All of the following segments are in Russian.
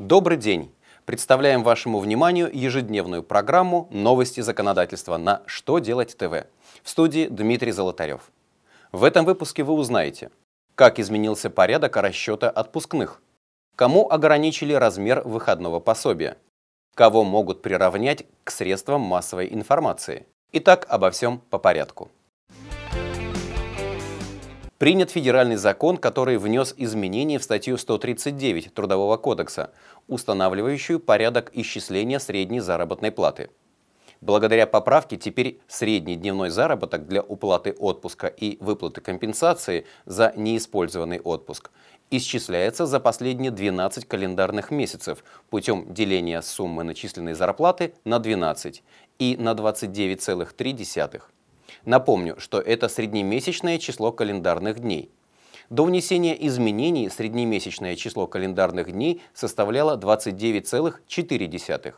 Добрый день! Представляем вашему вниманию ежедневную программу «Новости законодательства» на «Что делать ТВ» в студии Дмитрий Золотарев. В этом выпуске вы узнаете, как изменился порядок расчета отпускных, кому ограничили размер выходного пособия, кого могут приравнять к средствам массовой информации. Итак, обо всем по порядку. Принят федеральный закон, который внес изменения в статью 139 Трудового кодекса, устанавливающую порядок исчисления средней заработной платы. Благодаря поправке теперь средний дневной заработок для уплаты отпуска и выплаты компенсации за неиспользованный отпуск исчисляется за последние 12 календарных месяцев путем деления суммы начисленной зарплаты на 12 и на 29,3. Напомню, что это среднемесячное число календарных дней. До внесения изменений среднемесячное число календарных дней составляло 29,4.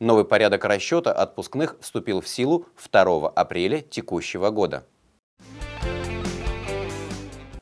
Новый порядок расчета отпускных вступил в силу 2 апреля текущего года.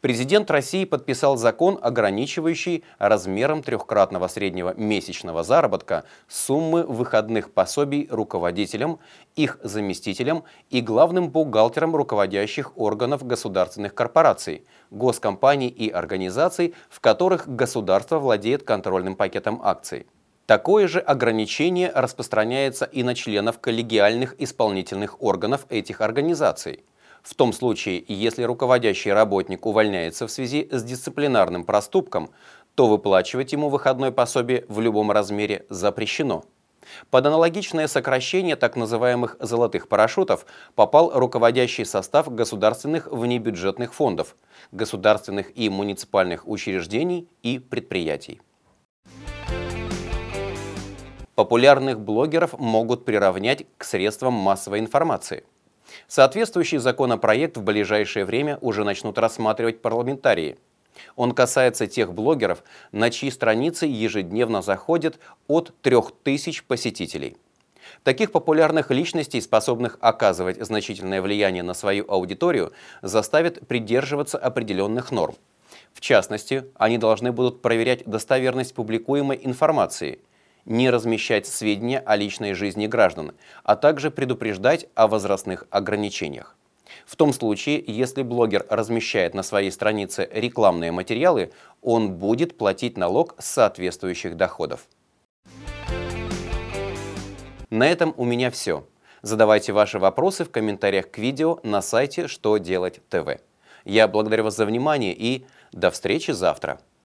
Президент России подписал закон, ограничивающий размером трехкратного среднего месячного заработка суммы выходных пособий руководителям, их заместителям и главным бухгалтерам руководящих органов государственных корпораций, госкомпаний и организаций, в которых государство владеет контрольным пакетом акций. Такое же ограничение распространяется и на членов коллегиальных исполнительных органов этих организаций – в том случае, если руководящий работник увольняется в связи с дисциплинарным проступком, то выплачивать ему выходное пособие в любом размере запрещено. Под аналогичное сокращение так называемых «золотых парашютов» попал руководящий состав государственных внебюджетных фондов, государственных и муниципальных учреждений и предприятий. Популярных блогеров могут приравнять к средствам массовой информации. Соответствующий законопроект в ближайшее время уже начнут рассматривать парламентарии. Он касается тех блогеров, на чьи страницы ежедневно заходит от 3000 посетителей. Таких популярных личностей, способных оказывать значительное влияние на свою аудиторию, заставят придерживаться определенных норм. В частности, они должны будут проверять достоверность публикуемой информации – не размещать сведения о личной жизни граждан, а также предупреждать о возрастных ограничениях. В том случае, если блогер размещает на своей странице рекламные материалы, он будет платить налог с соответствующих доходов. На этом у меня все. Задавайте ваши вопросы в комментариях к видео на сайте «Что делать ТВ». Я благодарю вас за внимание и до встречи завтра.